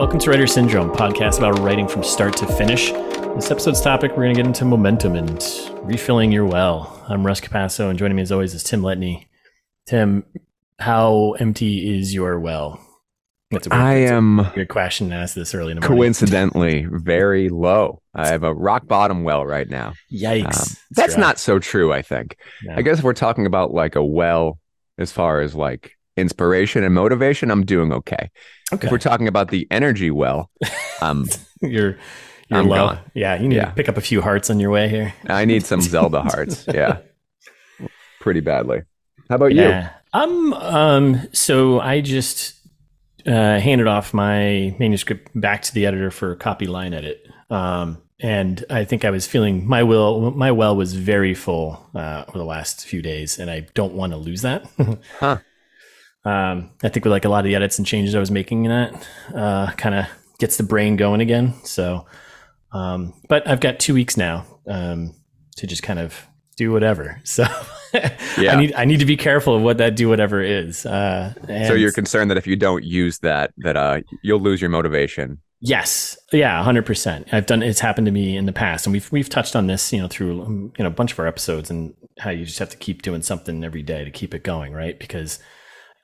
Welcome to Writer Syndrome, podcast about writing from start to finish. This episode's topic, we're going to get into momentum and refilling your well. I'm Russ Capasso, and joining me as always is Tim Letney. Tim, how empty is your well? That's a weird, I am a good question to ask this early in the morning. Coincidentally, very low. I have a rock bottom well right now. Yikes! Um, that's, that's not so true. I think. No. I guess if we're talking about like a well, as far as like inspiration and motivation, I'm doing okay. Okay. If we're talking about the energy well, um, you're you're I'm low. Gone. Yeah, you need yeah. to pick up a few hearts on your way here. I need some Zelda hearts. Yeah, pretty badly. How about yeah. you? I'm um. So I just uh, handed off my manuscript back to the editor for copy line edit. Um, and I think I was feeling my will my well was very full uh, over the last few days, and I don't want to lose that. huh. Um, I think with like a lot of the edits and changes I was making in that, uh, kind of gets the brain going again. So, um, but I've got two weeks now um, to just kind of do whatever. So yeah. I need I need to be careful of what that do whatever is. Uh, so you're concerned that if you don't use that, that uh, you'll lose your motivation. Yes, yeah, hundred percent. I've done it's happened to me in the past, and we've we've touched on this, you know, through you know a bunch of our episodes, and how you just have to keep doing something every day to keep it going, right? Because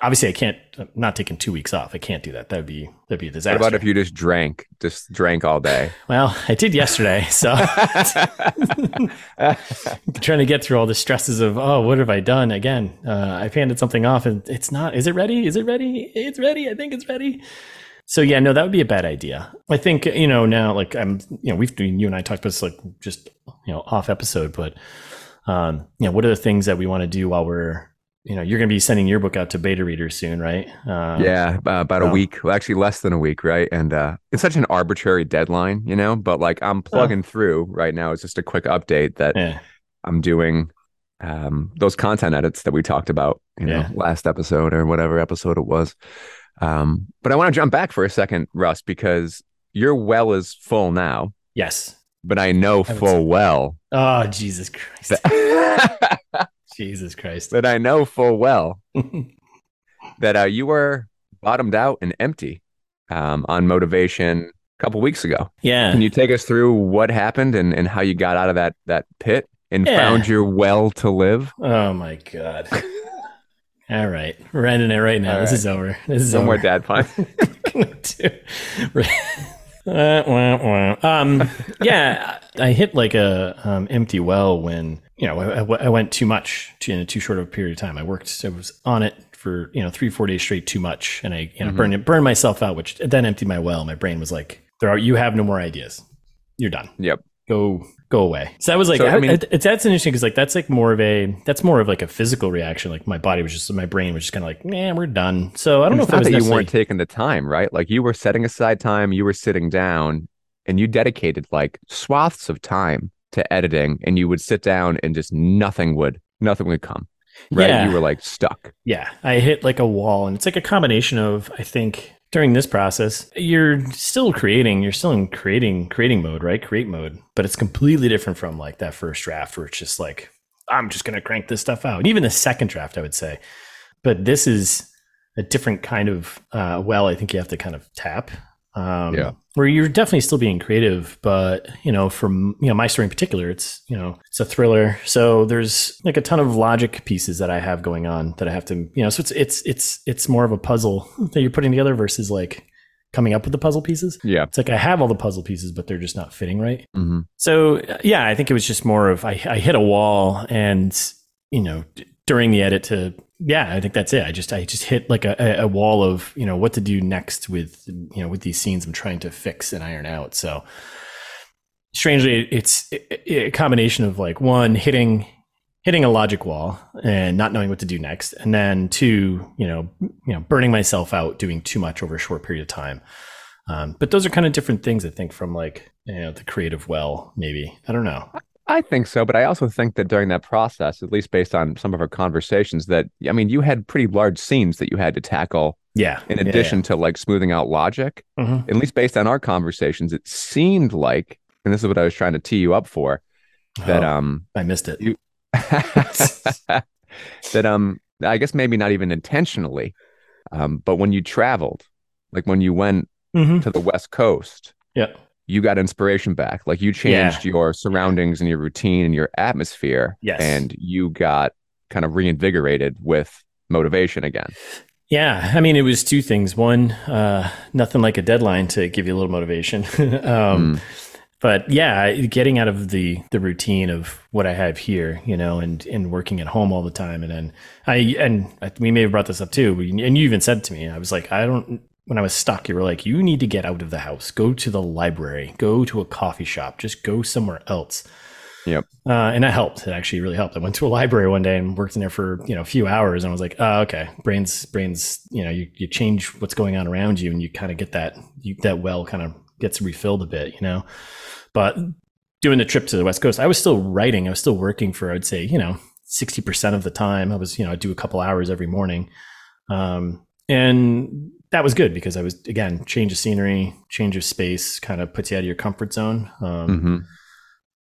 obviously I can't I'm not taking two weeks off. I can't do that. That would be that'd be a disaster. What about if you just drank, just drank all day? Well, I did yesterday, so trying to get through all the stresses of oh, what have I done again? Uh, I've handed something off and it's not. Is it ready? Is it ready? It's ready. I think it's ready. So yeah, no, that would be a bad idea. I think you know now, like I'm, you know, we've been you and I talked about this like just you know off episode, but um, you know, what are the things that we want to do while we're you know you're going to be sending your book out to beta readers soon right? Um, yeah about a week well, actually less than a week right? And uh, it's such an arbitrary deadline you know? But like i'm plugging oh. through right now it's just a quick update that yeah. i'm doing um, those content edits that we talked about you know yeah. last episode or whatever episode it was. Um, but i want to jump back for a second russ because your well is full now. Yes. But i know I full well. Oh jesus christ Jesus Christ. That I know full well that uh, you were bottomed out and empty um, on motivation a couple weeks ago. Yeah. Can you take us through what happened and, and how you got out of that that pit and yeah. found your well to live? Oh my God. All right. We're ending it right now. this is over. This is no over. more dad pun. uh, wah, wah. Um, yeah, I hit like a um, empty well when you know, I, I, went too much in a too short of a period of time. I worked, I was on it for, you know, three, four days straight too much. And I, you know, mm-hmm. burned, burned myself out, which then emptied my well. My brain was like, there are, you have no more ideas. You're done. Yep. Go, go away. So that was like, so, I, I mean, it, it's, that's interesting because like, that's like more of a, that's more of like a physical reaction. Like my body was just, my brain was just kind of like, man, we're done. So I don't know if that, that you weren't taking the time, right? Like you were setting aside time, you were sitting down and you dedicated like swaths of time to editing and you would sit down and just nothing would nothing would come right yeah. you were like stuck yeah i hit like a wall and it's like a combination of i think during this process you're still creating you're still in creating creating mode right? Create mode. But it's completely different from like that first draft where it's just like i'm just going to crank this stuff out. And even the second draft i would say. But this is a different kind of uh, well i think you have to kind of tap um, yeah. Where you're definitely still being creative, but you know, from you know my story in particular, it's you know it's a thriller, so there's like a ton of logic pieces that I have going on that I have to you know, so it's it's it's it's more of a puzzle that you're putting together versus like coming up with the puzzle pieces. Yeah, it's like I have all the puzzle pieces, but they're just not fitting right. Mm-hmm. So yeah, I think it was just more of I, I hit a wall, and you know, during the edit to yeah, I think that's it. I just I just hit like a, a wall of you know what to do next with you know with these scenes I'm trying to fix and iron out. So strangely, it's a combination of like one hitting hitting a logic wall and not knowing what to do next, and then two, you know, you know, burning myself out doing too much over a short period of time. Um, but those are kind of different things, I think, from like you know the creative well. Maybe I don't know. I think so, but I also think that during that process, at least based on some of our conversations, that I mean, you had pretty large scenes that you had to tackle. Yeah. In addition yeah, yeah. to like smoothing out logic, mm-hmm. at least based on our conversations, it seemed like, and this is what I was trying to tee you up for, that oh, um, I missed it. You, that um, I guess maybe not even intentionally, um, but when you traveled, like when you went mm-hmm. to the West Coast, yeah, you got inspiration back. Like you changed yeah. your surroundings and your routine and your atmosphere. Yes. And you got kind of reinvigorated with motivation again. Yeah, I mean, it was two things. One, uh, nothing like a deadline to give you a little motivation. um, mm. But yeah, getting out of the the routine of what I have here, you know, and and working at home all the time, and then I and we may have brought this up too, and you even said to me, I was like, I don't. When I was stuck, you were like, you need to get out of the house, go to the library, go to a coffee shop, just go somewhere else. Yep. Uh, and that helped. It actually really helped. I went to a library one day and worked in there for you know a few hours, and I was like, oh, okay, brains, brains. You know, you, you change what's going on around you, and you kind of get that you, that well kind of gets refilled a bit, you know. But doing the trip to the West Coast, I was still writing. I was still working for I'd say you know sixty percent of the time. I was you know I do a couple hours every morning, um, and that was good because I was again change of scenery, change of space, kind of puts you out of your comfort zone. Um, mm-hmm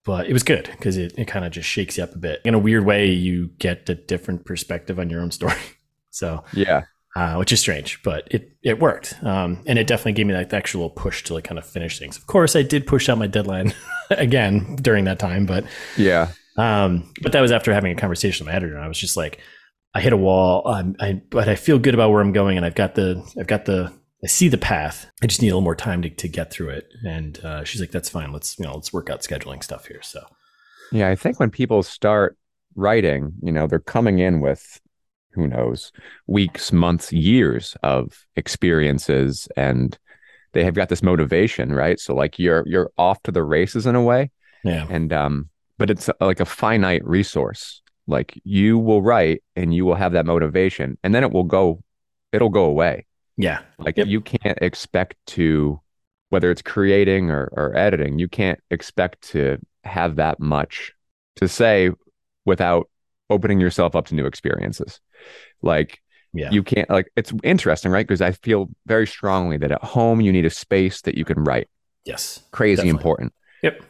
but it was good because it, it kind of just shakes you up a bit. In a weird way, you get a different perspective on your own story. so yeah, uh, which is strange, but it it worked, um, and it definitely gave me like the actual push to like kind of finish things. Of course, I did push out my deadline again during that time, but yeah, um, but that was after having a conversation with my editor. And I was just like, I hit a wall, um, I, but I feel good about where I'm going, and I've got the I've got the I see the path. I just need a little more time to, to get through it. And uh, she's like, that's fine. Let's, you know, let's work out scheduling stuff here. So, yeah, I think when people start writing, you know, they're coming in with who knows, weeks, months, years of experiences and they have got this motivation, right? So like you're you're off to the races in a way. Yeah. And um but it's like a finite resource. Like you will write and you will have that motivation and then it will go it'll go away. Yeah. Like yep. you can't expect to, whether it's creating or, or editing, you can't expect to have that much to say without opening yourself up to new experiences. Like yeah. you can't like it's interesting, right? Because I feel very strongly that at home you need a space that you can write. Yes. Crazy definitely. important. Yep.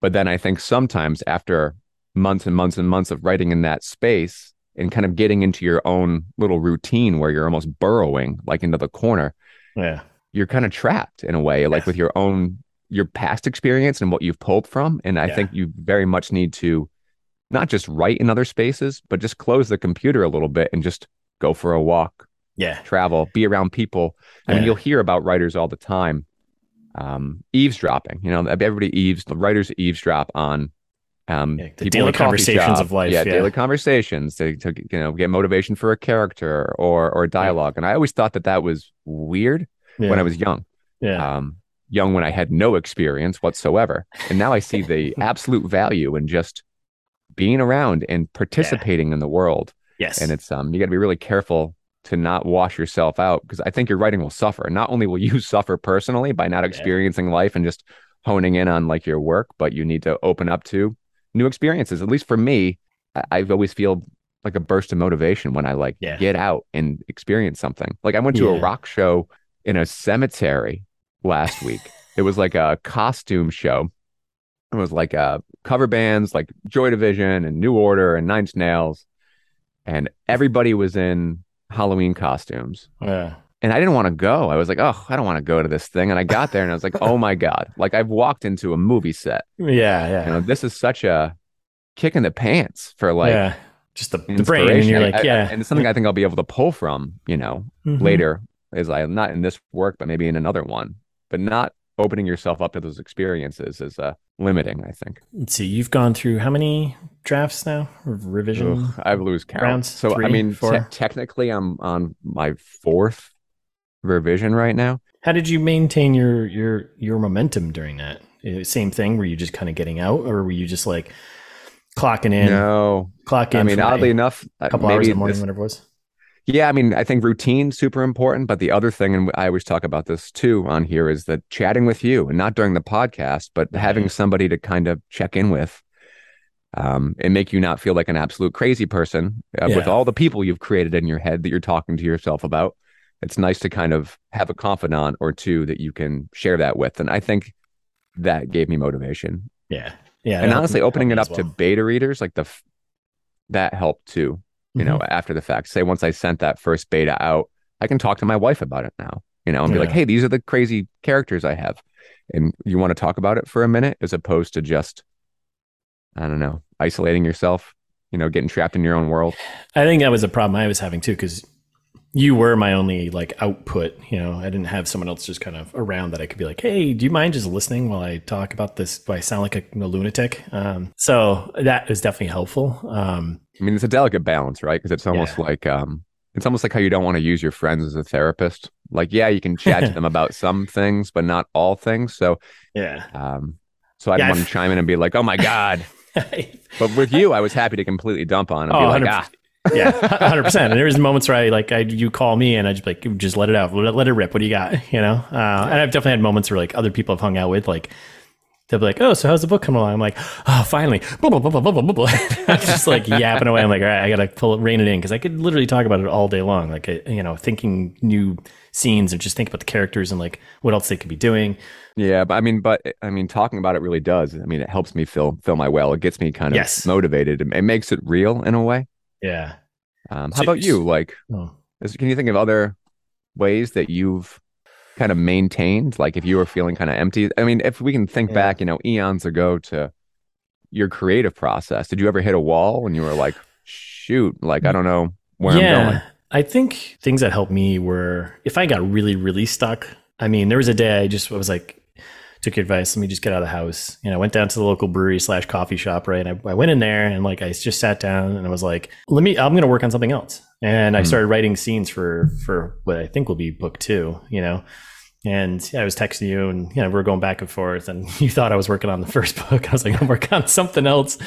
But then I think sometimes after months and months and months of writing in that space, and kind of getting into your own little routine where you're almost burrowing like into the corner. Yeah. You're kind of trapped in a way, like with your own your past experience and what you've pulled from. And I yeah. think you very much need to not just write in other spaces, but just close the computer a little bit and just go for a walk. Yeah. Travel, be around people. I yeah. mean, you'll hear about writers all the time. Um, eavesdropping, you know, everybody eaves, the writers eavesdrop on um, yeah, the daily conversations of life. Yeah, yeah, daily conversations to, to you know get motivation for a character or or dialogue. Yeah. And I always thought that that was weird when I was young. Yeah. Um, young when I had no experience whatsoever, and now I see the absolute value in just being around and participating in the world. Yes. And it's um you got to be really careful to not wash yourself out because I think your writing will suffer. Not only will you suffer personally by not experiencing life and just honing in on like your work, but you need to open up to new experiences. At least for me, I, I always feel like a burst of motivation when I like yeah. get out and experience something. Like I went to yeah. a rock show in a cemetery last week. it was like a costume show. It was like uh, cover bands like Joy Division and New Order and Nine Inch Nails, and everybody was in Halloween costumes. Yeah. And I didn't want to go. I was like, oh, I don't want to go to this thing. And I got there and I was like, oh my God. Like I've walked into a movie set. Yeah, yeah. You know, this is such a kick in the pants for like yeah. just the, the brain. And you're like, yeah. I, and it's something I think I'll be able to pull from, you know, mm-hmm. later is I'm not in this work, but maybe in another one. But not opening yourself up to those experiences is uh, limiting, I think. Let's see, you've gone through how many drafts now? Revision? Ugh, I've lose count. Rounds? So Three, I mean, te- technically, I'm on my fourth revision right now. How did you maintain your your your momentum during that? Uh, same thing. Were you just kind of getting out, or were you just like clocking in? No, clock in. I mean, oddly enough, a couple hours in the morning, this, whatever it was. Yeah, I mean, I think routine super important, but the other thing, and I always talk about this too on here, is that chatting with you, and not during the podcast, but mm-hmm. having somebody to kind of check in with, um, and make you not feel like an absolute crazy person uh, yeah. with all the people you've created in your head that you're talking to yourself about it's nice to kind of have a confidant or two that you can share that with. And I think that gave me motivation. Yeah. Yeah. And honestly, opening it up well. to beta readers, like the, that helped too, you mm-hmm. know, after the fact. Say once I sent that first beta out, I can talk to my wife about it now. you know, and be like, hey, these are the crazy characters I have. And you want to talk about it for a minute as opposed to just, I don't know, isolating yourself, you know, getting trapped in your own world. I think that was a problem I was having too, because you were my only like output. You know, I didn't have someone else just kind of around that I could be like, "Hey, do you mind just listening while I talk about this? Do I sound like a, a lunatic?" Um, so that is definitely helpful. Um, I mean, it's a delicate balance, right? Because it's almost yeah. like um, it's almost like how you don't want to use your friends as a therapist. Like, yeah, you can chat to them about some things, but not all things. So, yeah. Um, so I yeah, want to chime in and be like, "Oh my god." but with you, I was happy to completely dump on and oh, be like, ah, yeah, hundred percent. And there's moments where I like I you call me and I just like just let it out, let, let it rip. What do you got? You know. Uh, and I've definitely had moments where like other people I've hung out with like they'll be like, "Oh, so how's the book coming along?" I'm like, "Oh, finally!" Blah, blah, blah, blah, blah, blah. I'm just like yapping away. I'm like, "All right, I gotta pull it, rein it in," because I could literally talk about it all day long. Like, you know, thinking new scenes and just think about the characters and like what else they could be doing. Yeah, but I mean, but I mean, talking about it really does. I mean, it helps me fill fill my well. It gets me kind of yes. motivated. It makes it real in a way. Yeah. Um, how about you? Like, oh. is, can you think of other ways that you've kind of maintained? Like, if you were feeling kind of empty, I mean, if we can think yeah. back, you know, eons ago to your creative process, did you ever hit a wall when you were like, shoot, like, I don't know where yeah, I'm going? I think things that helped me were if I got really, really stuck. I mean, there was a day I just was like, took your advice. Let me just get out of the house. You know, I went down to the local brewery slash coffee shop, right? I, I, went in there and like I just sat down and I was like, let me, I'm going to work on something else. And mm I hmm. started writing scenes for for what I think will be book two. You know, and yeah, I was texting you and you know we are going back and forth, and you thought I was working on the first book. I was like, I'm working on something else.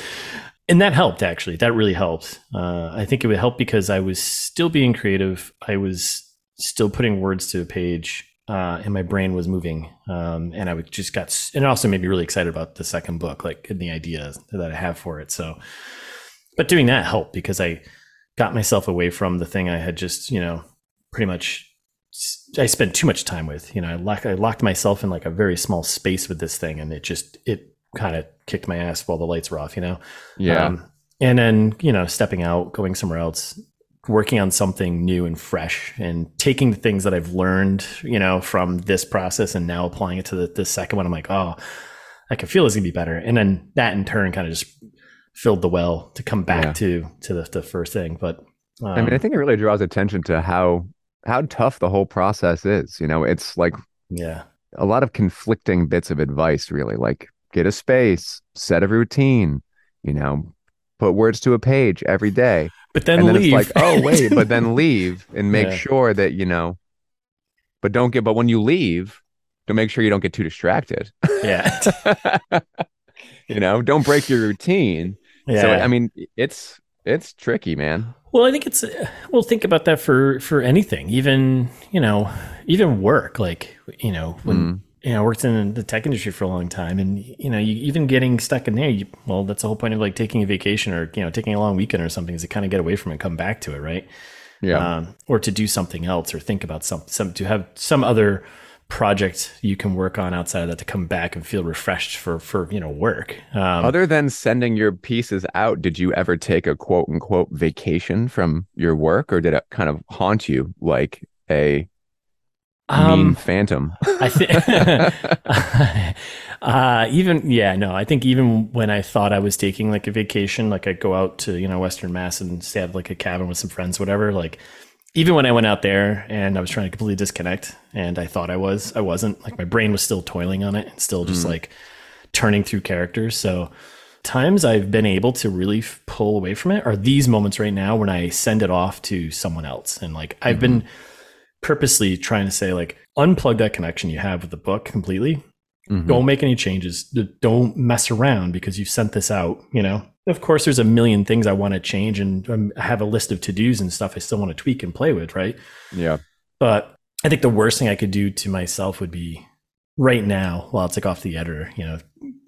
And that helped actually. That really helped. Uh, I think it would help because I was still being creative. I was still putting words to a page uh, and my brain was moving. Um, and I would just got, and it also made me really excited about the second book, like and the idea that I have for it. So, but doing that helped because I got myself away from the thing I had just, you know, pretty much. I spent too much time with, you know, I locked, I locked myself in like a very small space with this thing, and it just it kind of kicked my ass while the lights were off, you know. Yeah. Um, and then you know, stepping out, going somewhere else, working on something new and fresh and taking the things that I've learned, you know, from this process and now applying it to the, the second one. I'm like, oh, I can feel it's gonna be better. And then that in turn kind of just filled the well to come back yeah. to to the, the first thing. But um, I mean, I um, think it really draws attention to how how tough the whole process is. You know, it's like yeah, a lot of conflicting bits of advice, really. Like get a space, set a routine, you know, put words to a page every day. But then, then leave. it's like, oh wait, but then leave and make yeah. sure that you know. But don't get. But when you leave, to make sure you don't get too distracted. Yeah. you know, don't break your routine. Yeah. So I mean, it's it's tricky, man. Well, I think it's well. Think about that for for anything, even you know, even work. Like you know, when mm you know, worked in the tech industry for a long time, and you know, you, even getting stuck in there, you, well, that's the whole point of like taking a vacation or you know, taking a long weekend or something is to kind of get away from it, and come back to it, right? Yeah. Um, or to do something else, or think about some some to have some other project you can work on outside of that to come back and feel refreshed for for you know work. Um, Other than sending your pieces out, did you ever take a quote unquote vacation from your work, or did it kind of haunt you like a um, mean phantom. I think uh, even yeah, no, I think even when I thought I was taking like a vacation, like I'd go out to, you know, Western Mass and stay at like a cabin with some friends, whatever, like even when I went out there and I was trying to completely disconnect and I thought I was, I wasn't. Like my brain was still toiling on it and still just mm. like turning through characters. So times I've been able to really f- pull away from it are these moments right now when I send it off to someone else. And like I've mm-hmm. been purposely trying to say like unplug that connection you have with the book completely. Mm-hmm. Don't make any changes. Don't mess around because you've sent this out, you know. Of course there's a million things I want to change and um, I have a list of to-dos and stuff I still want to tweak and play with, right? Yeah. But I think the worst thing I could do to myself would be right now while it's like off the editor, you know,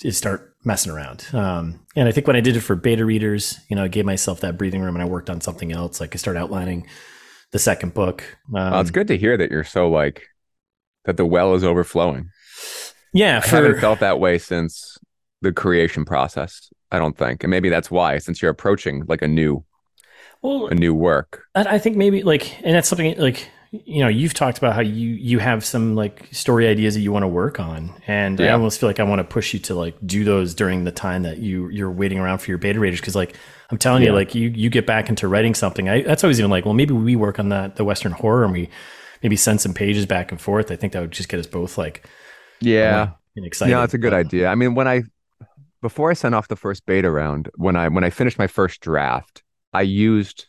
is start messing around. Um, and I think when I did it for beta readers, you know, I gave myself that breathing room and I worked on something else. Like I started outlining the second book. Um, well, it's good to hear that you're so like that the well is overflowing. Yeah, for, I haven't felt that way since the creation process. I don't think, and maybe that's why, since you're approaching like a new, well, a new work. I think maybe like, and that's something like you know, you've talked about how you you have some like story ideas that you want to work on, and yeah. I almost feel like I want to push you to like do those during the time that you you're waiting around for your beta readers because like I'm telling yeah. you, like you you get back into writing something. I that's always even like, well, maybe we work on that the Western horror and we maybe send some pages back and forth. I think that would just get us both like, yeah, excited. Yeah, that's a good uh, idea. I mean, when I before I sent off the first beta round, when I when I finished my first draft, I used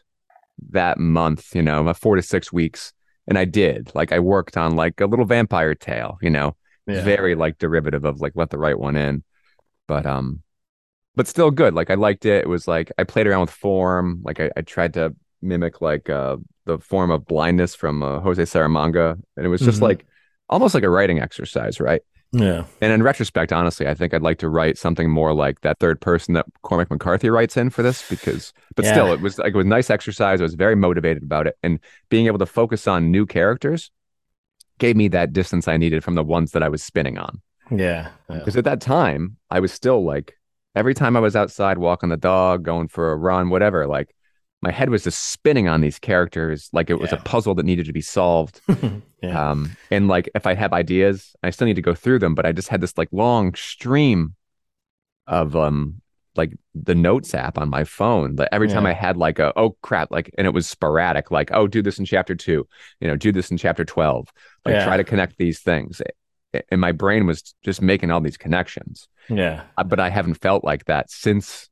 that month, you know, my four to six weeks and I did. Like I worked on like a little vampire tale, you know, yeah. very like derivative of like let the right one in, but um, but still good. Like I liked it. It was like I played around with form. Like I, I tried to mimic like uh the form of blindness from uh, Jose Saramago, and it was just mm-hmm. like almost like a writing exercise, right? Yeah. And in retrospect, honestly, I think I'd like to write something more like that third person that Cormac McCarthy writes in for this because but yeah. still it was like it was nice exercise. I was very motivated about it. And being able to focus on new characters gave me that distance I needed from the ones that I was spinning on. Yeah. Because yeah. at that time, I was still like every time I was outside walking the dog, going for a run, whatever, like my head was just spinning on these characters like it was a puzzle that needed to be solved. yeah. Um, and like if I have ideas, I still need to go through them, but I just had this like long stream of um like the notes app on my phone that every yeah. time I had like a oh crap like and it was sporadic like oh do this in chapter 2 you know do this in chapter 12 like yeah. try to connect these things and my brain was just making all these connections yeah uh, but I haven't felt like that since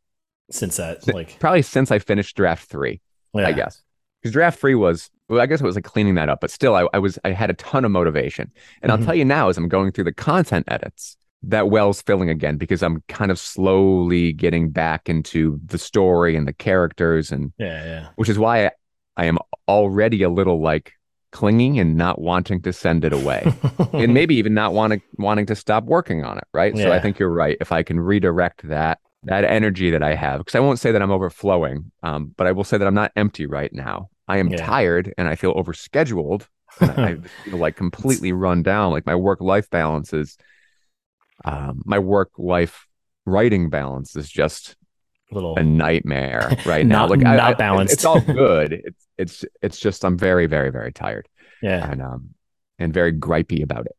since that like probably since I finished draft three, yeah. I guess. Because draft three was well, I guess it was like cleaning that up, but still I, I was I had a ton of motivation. And mm-hmm. I'll tell you now as I'm going through the content edits, that well's filling again because I'm kind of slowly getting back into the story and the characters and yeah, yeah. Which is why I, I am already a little like clinging and not wanting to send it away and maybe even not wanting wanting to stop working on it right yeah. so i think you're right if i can redirect that that energy that I have, because I won't say that I'm overflowing, um, but I will say that I'm not empty right now. I am yeah. tired and I feel overscheduled. I feel like completely run down. Like my work life balance is, um, my work life writing balance is just a little a nightmare right now. Not, like not I, balanced. it's all good. It's it's it's just I'm very very very tired. Yeah, and um and very gripey about it.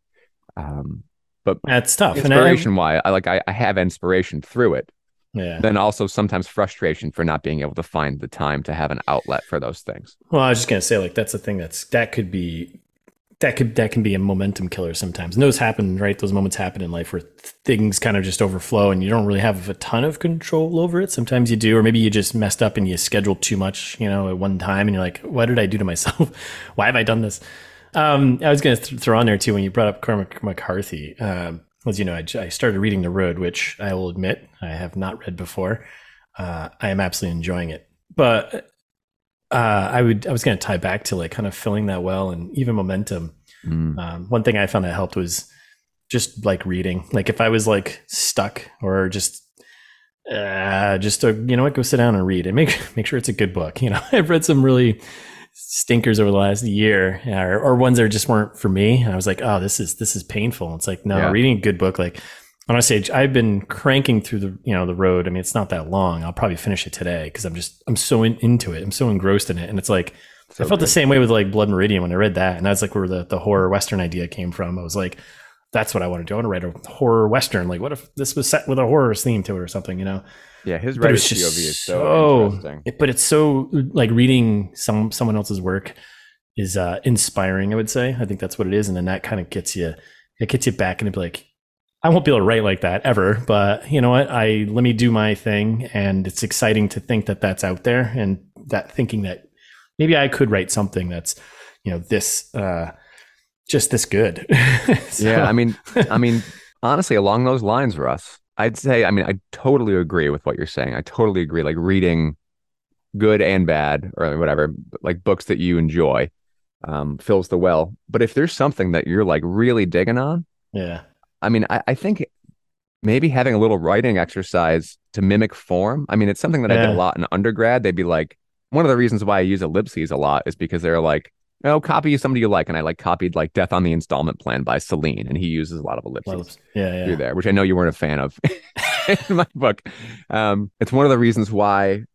Um, but that's tough. Inspiration why I like I, I have inspiration through it, yeah. Then also sometimes frustration for not being able to find the time to have an outlet for those things. Well, I was just gonna say like that's the thing that's that could be that could that can be a momentum killer sometimes. And those happen, right? Those moments happen in life where things kind of just overflow and you don't really have a ton of control over it. Sometimes you do, or maybe you just messed up and you scheduled too much, you know, at one time and you're like, what did I do to myself? Why have I done this? Um, I was going to th- throw on there too when you brought up Cormac McCarthy. Um, as you know, I, I, started reading The Road, which I will admit I have not read before. Uh, I am absolutely enjoying it, but uh, I would I was going to tie back to like kind of filling that well and even momentum. Mm. Um, one thing I found that helped was just like reading. Like if I was like stuck or just uh, just to you know what, go sit down and read and make make sure it's a good book. You know, I've read some really stinkers over the last year or, or, ones that just weren't for me. And I was like, oh, this is, this is painful. It's like, no, yeah. reading a good book, like honestly, I've been cranking through the, you know, the road. I mean, it's not that long. I'll probably finish it today because I'm just, I'm so in, into it. I'm so engrossed in it. And it's like, so I felt good. the same way with like Blood Meridian when I read that. And that's like where the, the horror Western idea came from. I was like, that's what I want to do. I want to write a horror Western. Like, what if this was set with a horror theme to it or something, you know? Yeah, his writer's POV is so, so interesting. It, but it's so like reading some someone else's work is uh, inspiring. I would say. I think that's what it is, and then that kind of gets you. It gets you back and be like, I won't be able to write like that ever, but you know what? I let me do my thing, and it's exciting to think that that's out there, and that thinking that maybe I could write something that's, you know, this uh, just this good. so. Yeah, I mean, I mean, honestly, along those lines, Russ, I'd say, I mean, I totally agree with what you're saying. I totally agree. Like reading good and bad or whatever, like books that you enjoy um, fills the well. But if there's something that you're like really digging on, yeah. I mean, I, I think maybe having a little writing exercise to mimic form. I mean, it's something that yeah. I did a lot in undergrad. They'd be like, one of the reasons why I use ellipses a lot is because they're like, oh, copy somebody you like. And I like copied like Death on the Installment Plan by Celine. And he uses a lot of ellipses yeah, yeah. through there, which I know you weren't a fan of in my book. Um, it's one of the reasons why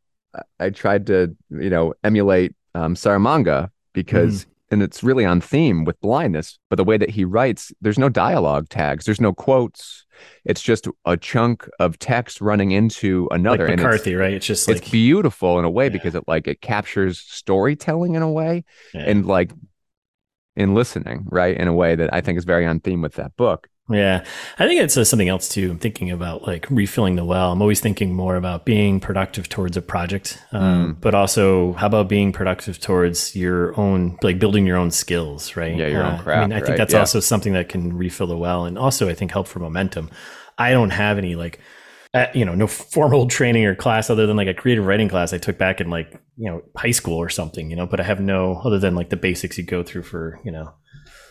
I tried to, you know, emulate um, Saramago because mm. And it's really on theme with blindness. But the way that he writes, there's no dialogue tags, there's no quotes. It's just a chunk of text running into another. Like McCarthy, it's, right? It's just like, it's beautiful in a way yeah. because it like it captures storytelling in a way, yeah. and like in listening, right, in a way that I think is very on theme with that book. Yeah. I think it's uh, something else too. I'm thinking about like refilling the well. I'm always thinking more about being productive towards a project, um, mm. but also how about being productive towards your own, like building your own skills, right? Yeah, your uh, own craft. I mean, I think right? that's yeah. also something that can refill the well and also I think help for momentum. I don't have any like, uh, you know, no formal training or class other than like a creative writing class I took back in like, you know, high school or something, you know, but I have no other than like the basics you go through for, you know,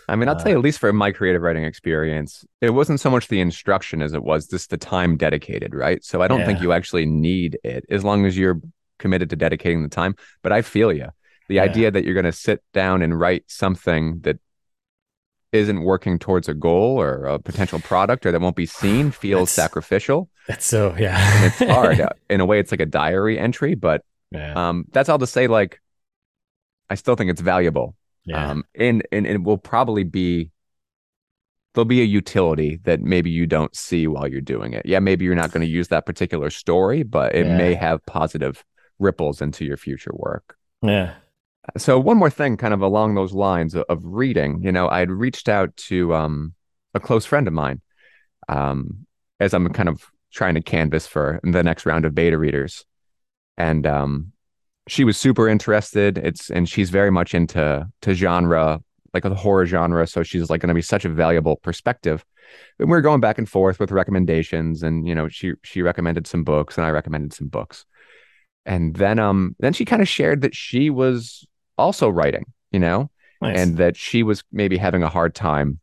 I mean, I'll uh, tell you, at least for my creative writing experience, it wasn't so much the instruction as it was just the time dedicated, right? So I don't yeah. think you actually need it as long as you're committed to dedicating the time. But I feel you. The yeah. idea that you're going to sit down and write something that isn't working towards a goal or a potential product or that won't be seen feels that's, sacrificial. That's so, yeah. and it's hard. In a way, it's like a diary entry, but yeah. um, that's all to say, like, I still think it's valuable yeah. Um, and, and it will probably be there'll be a utility that maybe you don't see while you're doing it. Yeah, maybe you're not going to use that particular story, but it yeah. may have positive ripples into your future work. Yeah. So one more thing, kind of along those lines of, reading, you know, I had reached out to um, a close friend of mine um, as I'm kind of trying to canvas for the next round of beta readers, and um, she was super interested. It's and she's very much into to genre, like the horror genre. So she's like going to be such a valuable perspective. And we are going back and forth with recommendations, and you know, she she recommended some books, and I recommended some books. And then um then she kind of shared that she was also writing, you know, nice. and that she was maybe having a hard time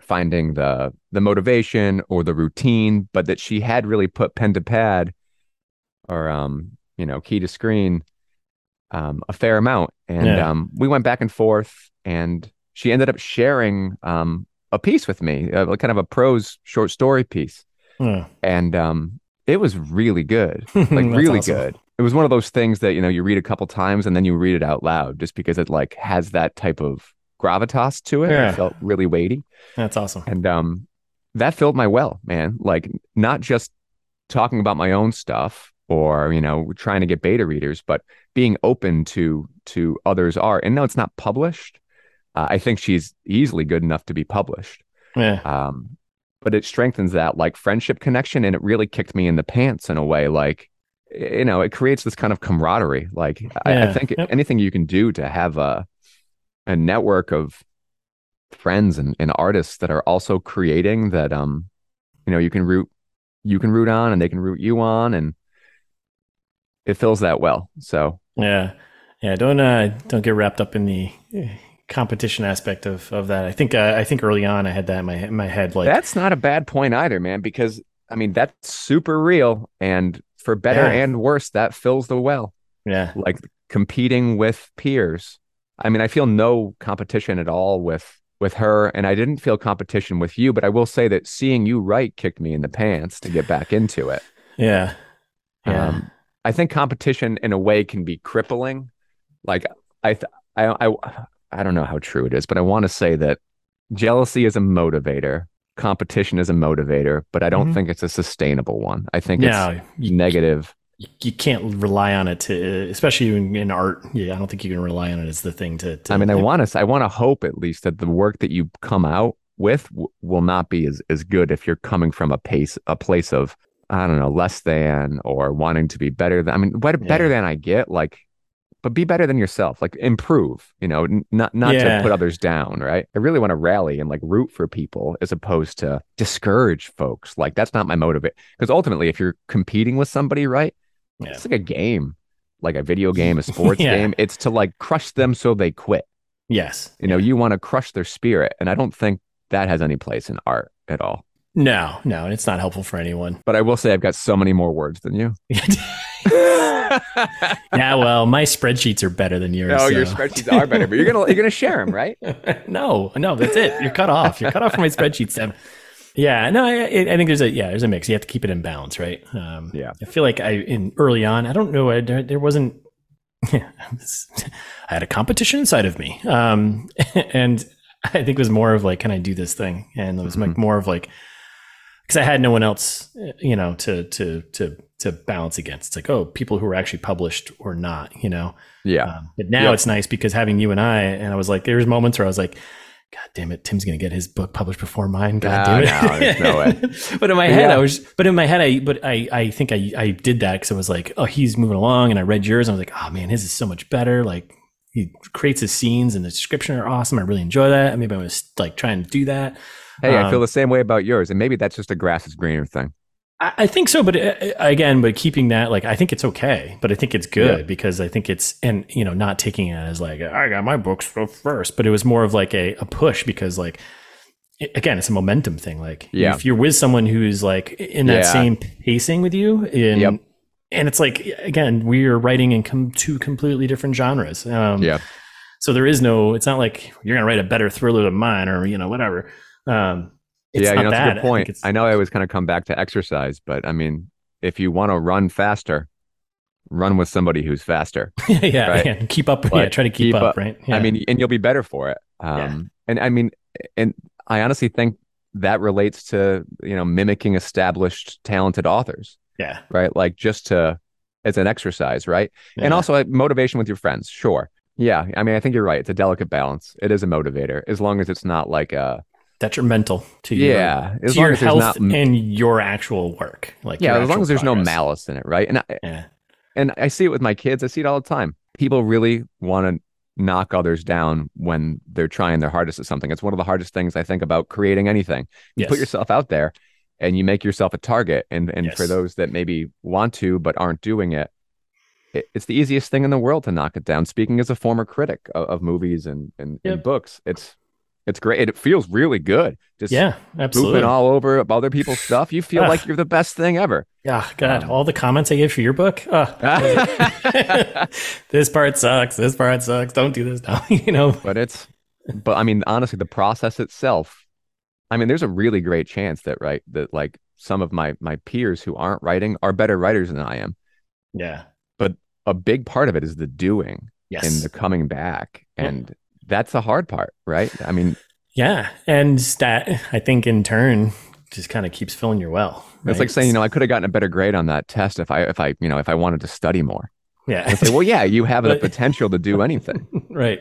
finding the the motivation or the routine, but that she had really put pen to pad or um you know key to screen um, a fair amount. And yeah. um, we went back and forth, and she ended up sharing um, a piece with me, uh, kind of a prose short story piece. Yeah. And um, it was really good, like really awesome. good. It was one of those things that you know you read a couple times and then you read it out loud, just because it like has that type of gravitas to it. Yeah. It felt really weighty. That's awesome. And um, that filled my well, man. Like not just talking about my own stuff or you know trying to get beta readers but being open to to others art and no it's not published uh, i think she's easily good enough to be published yeah um but it strengthens that like friendship connection and it really kicked me in the pants in a way like you know it creates this kind of camaraderie like yeah. I, I, think yep. anything you can do to have a a network of friends and, and artists that are also creating that um you know you can root you can root on and they can root you on and it fills that well. So yeah, yeah. Don't uh, don't get wrapped up in the competition aspect of of that. I think uh, I think early on I had that in my in my head. Like that's not a bad point either, man. Because I mean that's super real, and for better yeah. and worse, that fills the well. Yeah, like competing with peers. I mean, I feel no competition at all with with her, and I didn't feel competition with you. But I will say that seeing you write kicked me in the pants to get back into it. Yeah, yeah. Um, I think competition in a way can be crippling. Like I, I, I, I don't know how true it is, but I want to say that jealousy is a motivator, competition is a motivator, but I don't mm-hmm. think it's a sustainable one. I think it's you, negative. You can't rely on it to, especially in, in, art. Yeah, I don't think you can rely on it as the thing to. to I mean, I want to, I want to hope at least that the work that you come out with w- will not be as, as good if you're coming from a pace, a place of I don't know, less than or wanting to be better than. I mean, what better yeah. than I get, like, but be better than yourself, like improve. You know, n- not not yeah. to put others down, right? I really want to rally and like root for people as opposed to discourage folks. Like that's not my motive. Because ultimately, if you're competing with somebody, right, yeah. it's like a game, like a video game, a sports game. It's to like crush them so they quit. Yes, you know, you want to crush their spirit, and I don't think that has any place in art at all. No, no, it's not helpful for anyone. But I will say I've got so many more words than you. yeah, well, my spreadsheets are better than yours. No, so. your spreadsheets are better, but you're gonna you're gonna share them, right? no, no, that's it. You're cut off. You're cut off from my spreadsheets. Yeah, no, I, I, think there's a yeah, there's a mix. You have to keep it in balance, right? Um, yeah, I feel like I in early on, I don't know, I, there, there wasn't I had a competition inside of me. Um, and I think it was more of like, can I do this thing? And it was mm-hmm. like more of like, because I had no one else, you know, to to to to balance against. It's like, oh, people who are actually published or not, you know. Yeah. Um, but now yep. it's nice because having you and I, and I was like, there's moments where I was like, God damn it, Tim's gonna get his book published before mine. God no, damn it. No, no way. but in my head, yeah. I was but in my head I but I I think I I did that because I was like, oh, he's moving along and I read yours and I was like, oh man, his is so much better. Like he creates his scenes and the description are awesome. I really enjoy that. Maybe I was like trying to do that. Hey, um, I feel um, the same way about yours. And maybe that's just a grass is greener thing. I think so, but uh, again, but keeping that like I think it's okay, but I think it's good yeah. because I think it's and you know not taking it as like I got my books first, but it was more of like a, a push because like again it's a momentum thing. Like yeah. if you're with someone who's like in that yeah. same pacing with you, in yep. and it's like again we are writing in com- two completely different genres. Um, yeah. So there is no. It's not like you're gonna write a better thriller than mine or you know whatever. Um, yeah, you know, that's a good point. I, I know I always kind of come back to exercise, but I mean, if you want to run faster, run with somebody who's faster. yeah, right? yeah, keep up. But yeah, try to keep, keep up, up, right? Yeah. I mean, and you'll be better for it. Um, yeah. and I mean, and I honestly think that relates to you know mimicking established talented authors. Yeah. Right. Like just to as an exercise, right? Yeah. And also motivation with your friends. Sure. Yeah. I mean, I think you're right. It's a delicate balance. It is a motivator as long as it's not like a detrimental to yeah, your, to your health not, and your actual work. Like yeah, as long as there's progress. no malice in it, right? And I, yeah. and I see it with my kids. I see it all the time. People really want to knock others down when they're trying their hardest at something. It's one of the hardest things I think about creating anything. You yes. put yourself out there and you make yourself a target. And and yes. for those that maybe want to but aren't doing it, it, it's the easiest thing in the world to knock it down. Speaking as a former critic of, of movies and and, yep. and books, it's it's great. It feels really good. Just yeah, absolutely. Moving all over other people's stuff. You feel like you're the best thing ever. Yeah, God, um, all the comments I gave for your book. Oh, this part sucks. This part sucks. Don't do this now. you know. But it's, but I mean, honestly, the process itself. I mean, there's a really great chance that right that like some of my my peers who aren't writing are better writers than I am. Yeah. But a big part of it is the doing yes. and the coming back and that's the hard part, right? I mean, yeah, and that I think in turn just kind of keeps filling your well. Right? It's like saying, you know, I could have gotten a better grade on that test if I if I you know if I wanted to study more. Yeah. Say, well, yeah, you have the potential to do anything. right.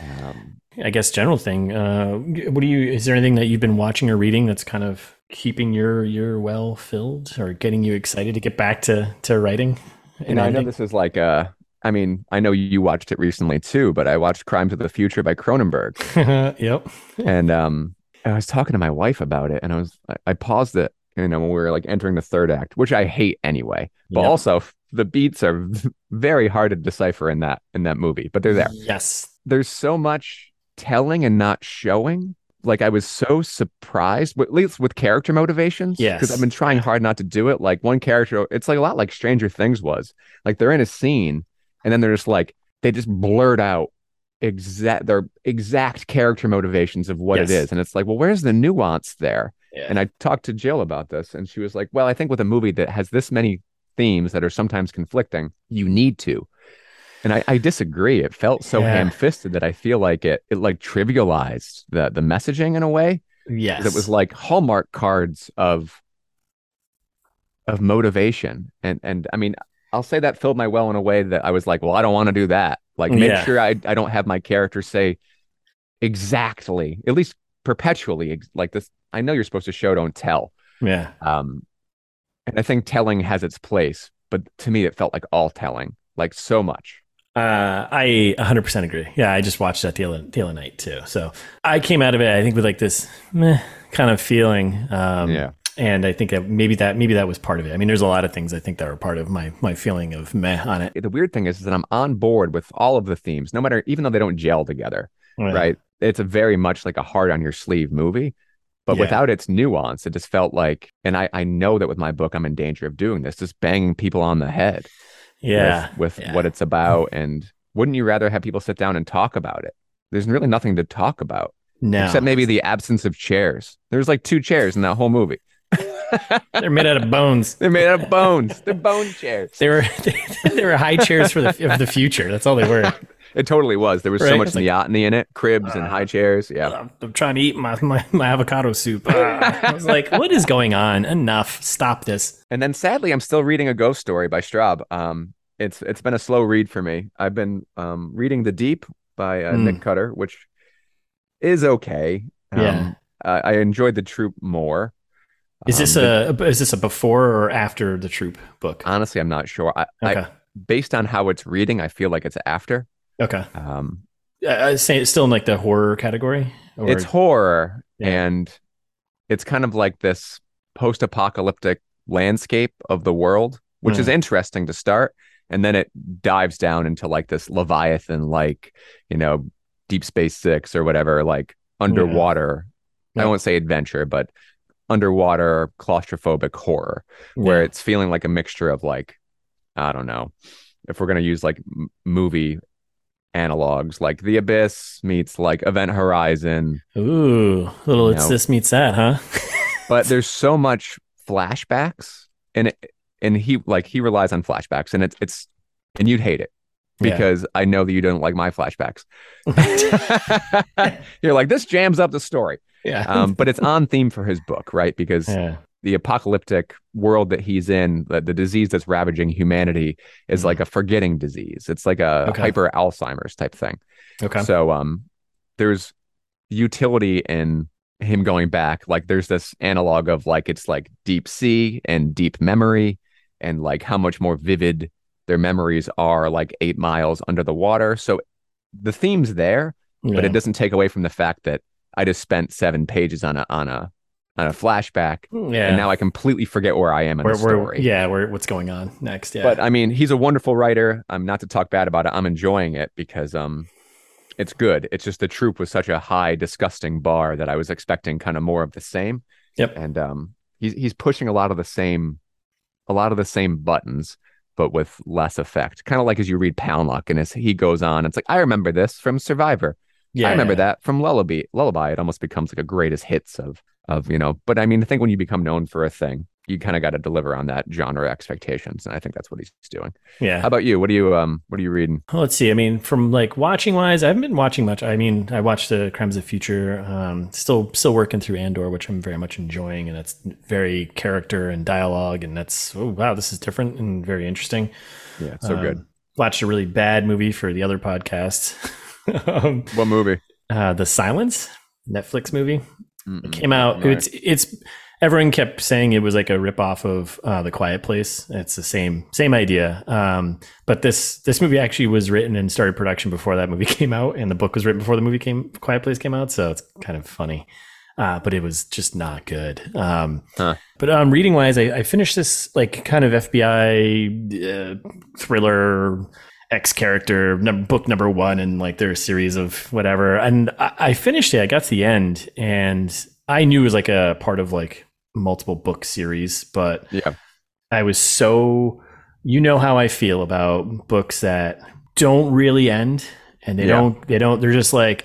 Um, I guess general thing. Uh, what do you? Is there anything that you've been watching or reading that's kind of keeping your your well filled or getting you excited to get back to to writing? You know, I know this is like a I mean, I know you watched it recently too, but I watched Crimes of the Future by Cronenberg. yep. and um, I was talking to my wife about it, and I was I paused it, you know, when we were like entering the third act, which I hate anyway. But yep. also, the beats are very hard to decipher in that in that movie, but they're there. Yes. There's so much telling and not showing. Like I was so surprised, at least with character motivations. Yes. Because I've been trying hard not to do it. Like one character, it's like a lot like Stranger Things was. Like they're in a scene and then they're just like they just blurt out exact their exact character motivations of what yes. it is and it's like well where's the nuance there yeah. and i talked to jill about this and she was like well i think with a movie that has this many themes that are sometimes conflicting you need to and i, I disagree it felt so yeah. ham-fisted that i feel like it it like trivialized the the messaging in a way yes it was like hallmark cards of of motivation and and i mean I'll say that filled my well in a way that I was like, well, I don't want to do that. Like, make yeah. sure I, I don't have my character say exactly, at least perpetually, like this. I know you're supposed to show, don't tell. Yeah. Um, and I think telling has its place, but to me, it felt like all telling, like so much. Uh, I 100% agree. Yeah, I just watched that the other, the other night too. So I came out of it, I think, with like this meh kind of feeling. Um, yeah and I think that maybe that maybe that was part of it. I mean, there's a lot of things I think that were part of my my feeling of meh on it. The weird thing is, is that I'm on board with all of the themes, no matter even though they don't gel together. Right. right? It's a very much like a heart on your sleeve movie, but yeah. without its nuance, it just felt like. And I I know that with my book, I'm in danger of doing this, just banging people on the head. Yeah, with, with yeah. what it's about, and wouldn't you rather have people sit down and talk about it? There's really nothing to talk about. No. Except maybe the absence of chairs. There's like two chairs in that whole movie. They're made out of bones. They're made out of bones. They're bone chairs. They were they, they were high chairs for the of the future. That's all they were. It totally was. There was right? so much neoteny in it, cribs uh, and high chairs. Yeah. I'm, I'm, trying to eat my, my, my avocado soup. Uh, I was like, what is going on? Enough. Stop this. And then sadly, I'm still reading a ghost story by Straub. Um, it's it's been a slow read for me. I've been um, reading The Deep by uh, mm. Nick Cutter, which is okay. Um, yeah. I, I enjoyed the troop more. Is this um, a is this a before or after the troop book? Honestly, I'm not sure. I, okay. I, based on how it's reading, I feel like it's after. Okay. Um, I say it's still in like the horror category. Or... It's horror, yeah. and it's kind of like this post-apocalyptic landscape of the world, which mm. is interesting to start, and then it dives down into like this leviathan, like you know, DeepStar Six or whatever, like underwater. Yeah. I won't say adventure, but underwater claustrophobic horror, where yeah. it's feeling like a mixture of like, I don't know, if we're gonna use like m- movie analogs like the abyss meets like event horizon ooh little it's know. this meets that huh but there's so much flashbacks and it, and he like he relies on flashbacks and it's it's and you'd hate it because yeah. I know that you don't like my flashbacks. You're like this jams up the story. Yeah. um, but it's on theme for his book, right? Because yeah the apocalyptic world that he's in, the, the disease that's ravaging humanity is mm like a forgetting disease. It's like a okay. hyper Alzheimer's type thing. Okay. So um there's utility in him going back. Like there's this analog of like it's like deep sea and deep memory and like how much more vivid their memories are like eight miles under the water. So the theme's there, yeah. but it doesn't take away from the fact that I just spent seven pages on a on a on a flashback. Hmm, yeah. And now I completely forget where I am in where, the story. Where, yeah, where what's going on next. Yeah. But I mean, he's a wonderful writer. I'm not to talk bad about it. I'm enjoying it because um it's good. It's just the troop was such a high, disgusting bar that I was expecting kind of more of the same. Yep. And um he's he's pushing a lot of the same a lot of the same buttons, but with less effect. Kind of like as you read Palahniuk and as he goes on, it's like, I remember this from Survivor. Yeah, I remember yeah. that from Lullaby. Lullaby, it almost becomes like a greatest hits of of you know but i mean i think when you become known for a thing you kind of got to deliver on that genre expectations and i think that's what he's doing. Yeah. How about you? What are you um what are you reading? Well, let's see. I mean from like watching wise i haven't been watching much. I mean i watched the crimes of future um still still working through andor which i'm very much enjoying and it's very character and dialogue and that's oh wow this is different and very interesting. Yeah so um, good watched a really bad movie for the other podcast. Um, what movie? uh the silence netflix movie. Mm-mm. It came out. It's it's everyone kept saying it was like a ripoff of uh, the Quiet Place. It's the same same idea. Um, but this this movie actually was written and started production before that movie came out, and the book was written before the movie came Quiet Place came out. So it's kind of funny. Uh, but it was just not good. Um, huh. But um, reading wise, I, I, finished this like kind of FBI uh, thriller X character book number one and like their series of whatever. And I, I, finished it. I got to the end and I knew it was like a part of like multiple book series, but yeah, I was so you know how I feel about books that don't really end and they yeah. don't they don't they're just like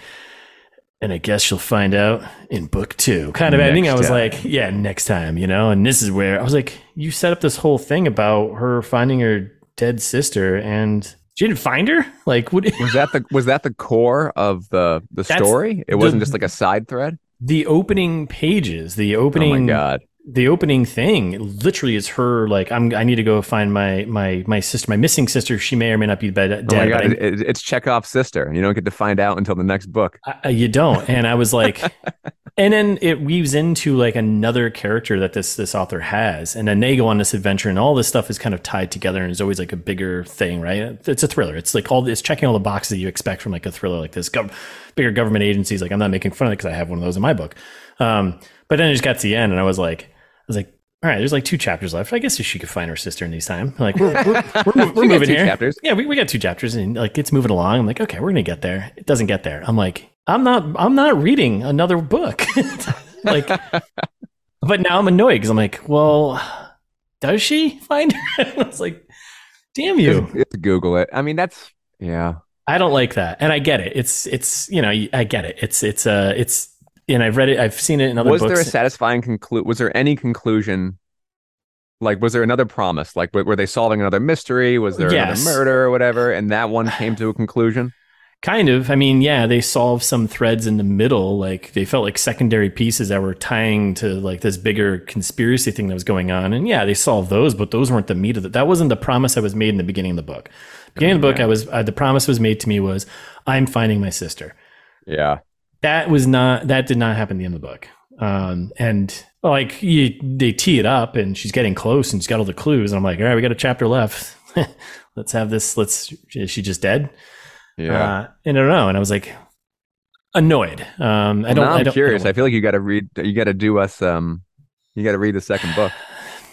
and I guess you'll find out in book two. Kind of next ending. I was time. like, yeah, next time, you know? And this is where I was like, you set up this whole thing about her finding her dead sister and she didn't find her. Like, what was that? The was that the core of the the story? It wasn't just like a side thread. The opening pages, the opening. Oh my god! The opening thing literally is her like I'm. I need to go find my my my sister, my missing sister. She may or may not be dead. Oh my god! It, it's Chekhov's sister. You don't get to find out until the next book. I, you don't. And I was like, and then it weaves into like another character that this this author has and then they go on this adventure and all this stuff is kind of tied together and it's always like a bigger thing right it's a thriller it's like all it's checking all the boxes that you expect from like a thriller like this Gov- bigger government agencies like i'm not making fun of it because i have one of those in my book um, but then it just got to the end and i was like i was like all right, there's like two chapters left. I guess she could find her sister in these time. Like we're we're, we're, we're moving here. Chapters. Yeah, we, we got two chapters, and like it's moving along. I'm like, okay, we're gonna get there. It doesn't get there. I'm like, I'm not I'm not reading another book. like but now I'm annoyed because I'm like, well, does she find her? I was like, damn you. It's, Google it. I mean, that's yeah. I don't like that. And I get it. It's it's you know, I get it. It's it's uh it's and I've read it, I've seen it in other places. was books. there a satisfying conclude was there any conclusion Like, was there another promise? Like, were they solving another mystery? Was there yes. another murder or whatever? And that one came to a conclusion? Kind of. I mean, yeah, they solved some threads in the middle. Like they felt like secondary pieces that were tying to like this bigger conspiracy thing that was going on. And yeah, they solved those, but those weren't the meat of it. That wasn't the promise that was made in the beginning of the book. Beginning of the book, I was uh, the promise was made to me was I'm finding my sister. Yeah, that was not that did not happen at the end of the book. Um, and like you, they tee it up, and she's getting close, and she's got all the clues, and I'm like, all right, we got a chapter left. let's have this. Let's. Is she just dead? Yeah. Uh, and I don't know. And I was like annoyed. Um, I don't. Now I'm I curious. I, I, feel like you got to read. You got to do us. Um, you got to read the second book.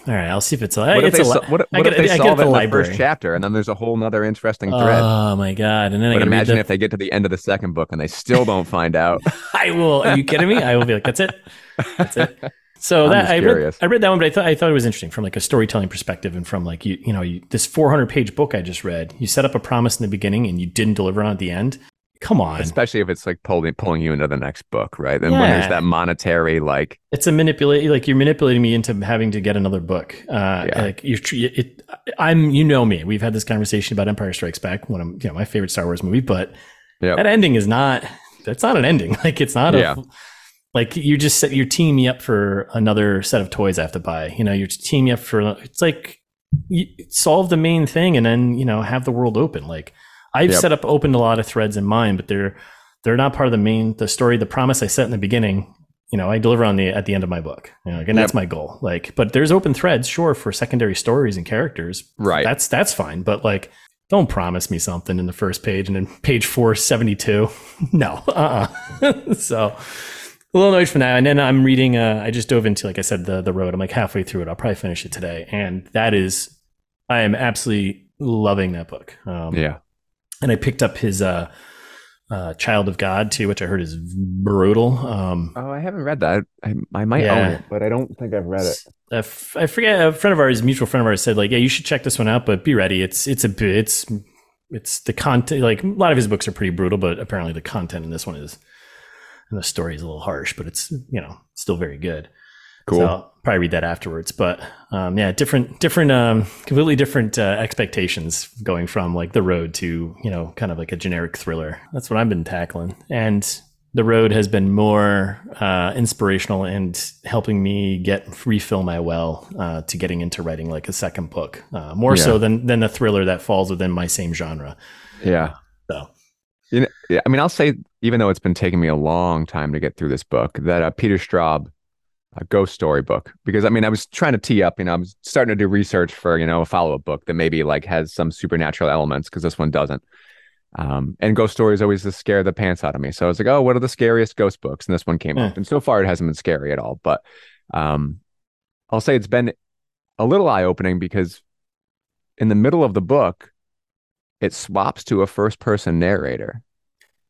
All right, I'll see if it's. What if they, a, what, what if they solve it in the first chapter, and then there's a whole nother interesting thread? Oh my god! And then but imagine the... if they get to the end of the second book and they still don't find out. I will. Are you kidding me? I will be like, that's it. That's it. So that I read, I read that one, but I thought I thought it was interesting from like a storytelling perspective, and from like you you know you, this 400 page book I just read. You set up a promise in the beginning, and you didn't deliver on at the end. Come on. Especially if it's like pulling pulling you into the next book, right? And yeah. when there's that monetary like it's a manipulate like you're manipulating me into having to get another book. Uh yeah. like you're it I'm you know me. We've had this conversation about Empire Strikes Back, one of you know my favorite Star Wars movie, but yep. that ending is not that's not an ending. Like it's not yeah. a like you just set you're teaming me up for another set of toys I have to buy. You know, you're teaming me up for it's like you solve the main thing and then, you know, have the world open. Like I've yep. set up opened a lot of threads in mine, but they're they're not part of the main the story. The promise I set in the beginning, you know, I deliver on the at the end of my book. You know, and yep. that's my goal. Like, but there's open threads, sure, for secondary stories and characters. Right. That's that's fine. But like, don't promise me something in the first page and then page four seventy two. no. Uh. Uh-uh. so a little annoyed from that. And then I'm reading. Uh, I just dove into, like I said, the the road. I'm like halfway through it. I'll probably finish it today, and that is, I am absolutely loving that book. Um, yeah and I picked up his uh, uh, Child of God too, which I heard is brutal. Um, oh, I haven't read that. I, I might yeah. own it, but I don't think I've read it. I forget. A friend of ours, mutual friend of ours, said like, "Yeah, you should check this one out, but be ready. It's it's a it's it's the content. Like a lot of his books are pretty brutal, but apparently the content in this one is, and the story is a little harsh, but it's you know still very good." Cool. So I'll probably read that afterwards. But um, yeah, different, different, um, completely different uh, expectations going from like the road to you know kind of like a generic thriller. That's what I've been tackling, and the road has been more uh, inspirational and helping me get refill my well uh, to getting into writing like a second book, uh, more yeah. so than than a thriller that falls within my same genre. Yeah. So. You know, I mean, I'll say, even though it's been taking me a long time to get through this book, that uh, Peter Straub a ghost story book because I mean I was trying to tee up, you know, I was starting to do research for you know a follow up book that maybe like has some supernatural elements because this one doesn't. Um, and ghost stories always just scare the pants out of me. So I was like, oh, what are the scariest ghost books? And this one came up, and so far it hasn't been scary at all. But um, I'll say it's been a little eye opening because in the middle of the book, it swaps to a first person narrator.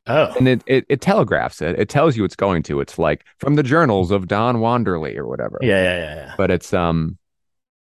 Oh. And it, it, it telegraphs it. It tells you it's going to. It's like from the journals of Don Wanderley or whatever. Yeah, yeah, yeah, yeah. But it's um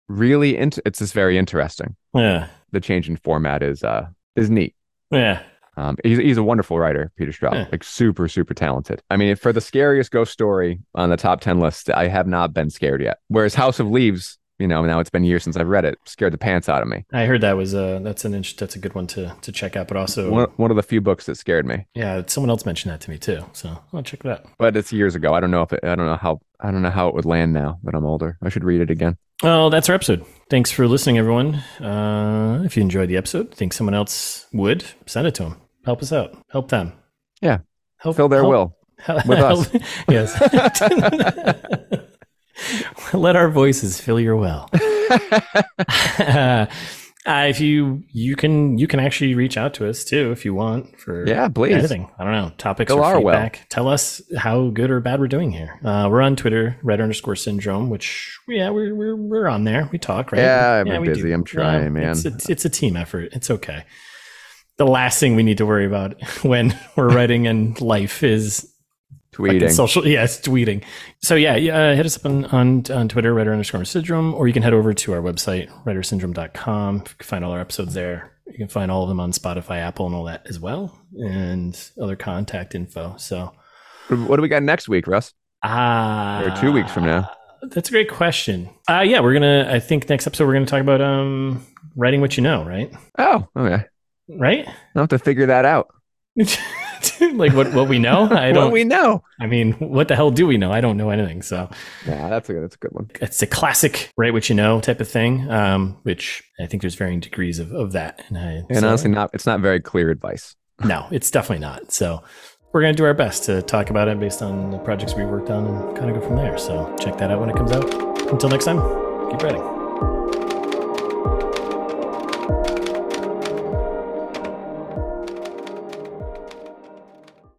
really int- it's just very interesting. Yeah. The change in format is uh is neat. Yeah. Um, he's, he's a wonderful writer, Peter Straub, yeah. like super, super talented. I mean, for the scariest ghost story on the top 10 list, I have not been scared yet. Whereas House of Leaves you know, now it's been years since I've read it. Scared the pants out of me. I heard that was a that's an that's a good one to to check out. But also one, one of the few books that scared me. Yeah, someone else mentioned that to me too. So I'll check that. Out. But it's years ago. I don't know if it, I don't know how I don't know how it would land now that I'm older. I should read it again. Well, that's our episode. Thanks for listening, everyone. Uh, if you enjoyed the episode, think someone else would send it to them. Help us out. Help them. Yeah. Help, Fill their help, will help, with us. yes. Let our voices fill your well. uh, if you you can you can actually reach out to us too if you want for yeah please anything I don't know topics Fill or feedback. Well. Tell us how good or bad we're doing here. Uh, we're on Twitter, red underscore syndrome, which yeah we're we're, we're on there. We talk right. Yeah, I'm busy. Do. I'm trying, yeah, man. It's a, it's a team effort. It's okay. The last thing we need to worry about when we're writing in life is tweeting. Social, yes, tweeting. So yeah, uh, hit us up on, on, on Twitter, writer underscore syndrome, or you can head over to our website, writersyndrome.com. You can find all our episodes there. You can find all of them on Spotify, Apple, and all that as well, and other contact info. So, what do we got next week, Russ? Ah, uh, or two weeks from now. that's a great question. Uh, yeah, we're gonna. I think next episode we're gonna talk about um writing what you know, right? Oh, okay. Right. I'll have to figure that out. like what what we know? I don't. what we know. I mean, what the hell do we know? I don't know anything. So. Yeah, that's a that's a good one. It's a classic write what you know type of thing. Um, which I think there's varying degrees of, of that. And, I, and so, honestly, not it's not very clear advice. No, it's definitely not. So we're going to do our best to talk about it based on the projects we worked on and kind of go from there. So check that out when it comes out. Until next time, keep writing.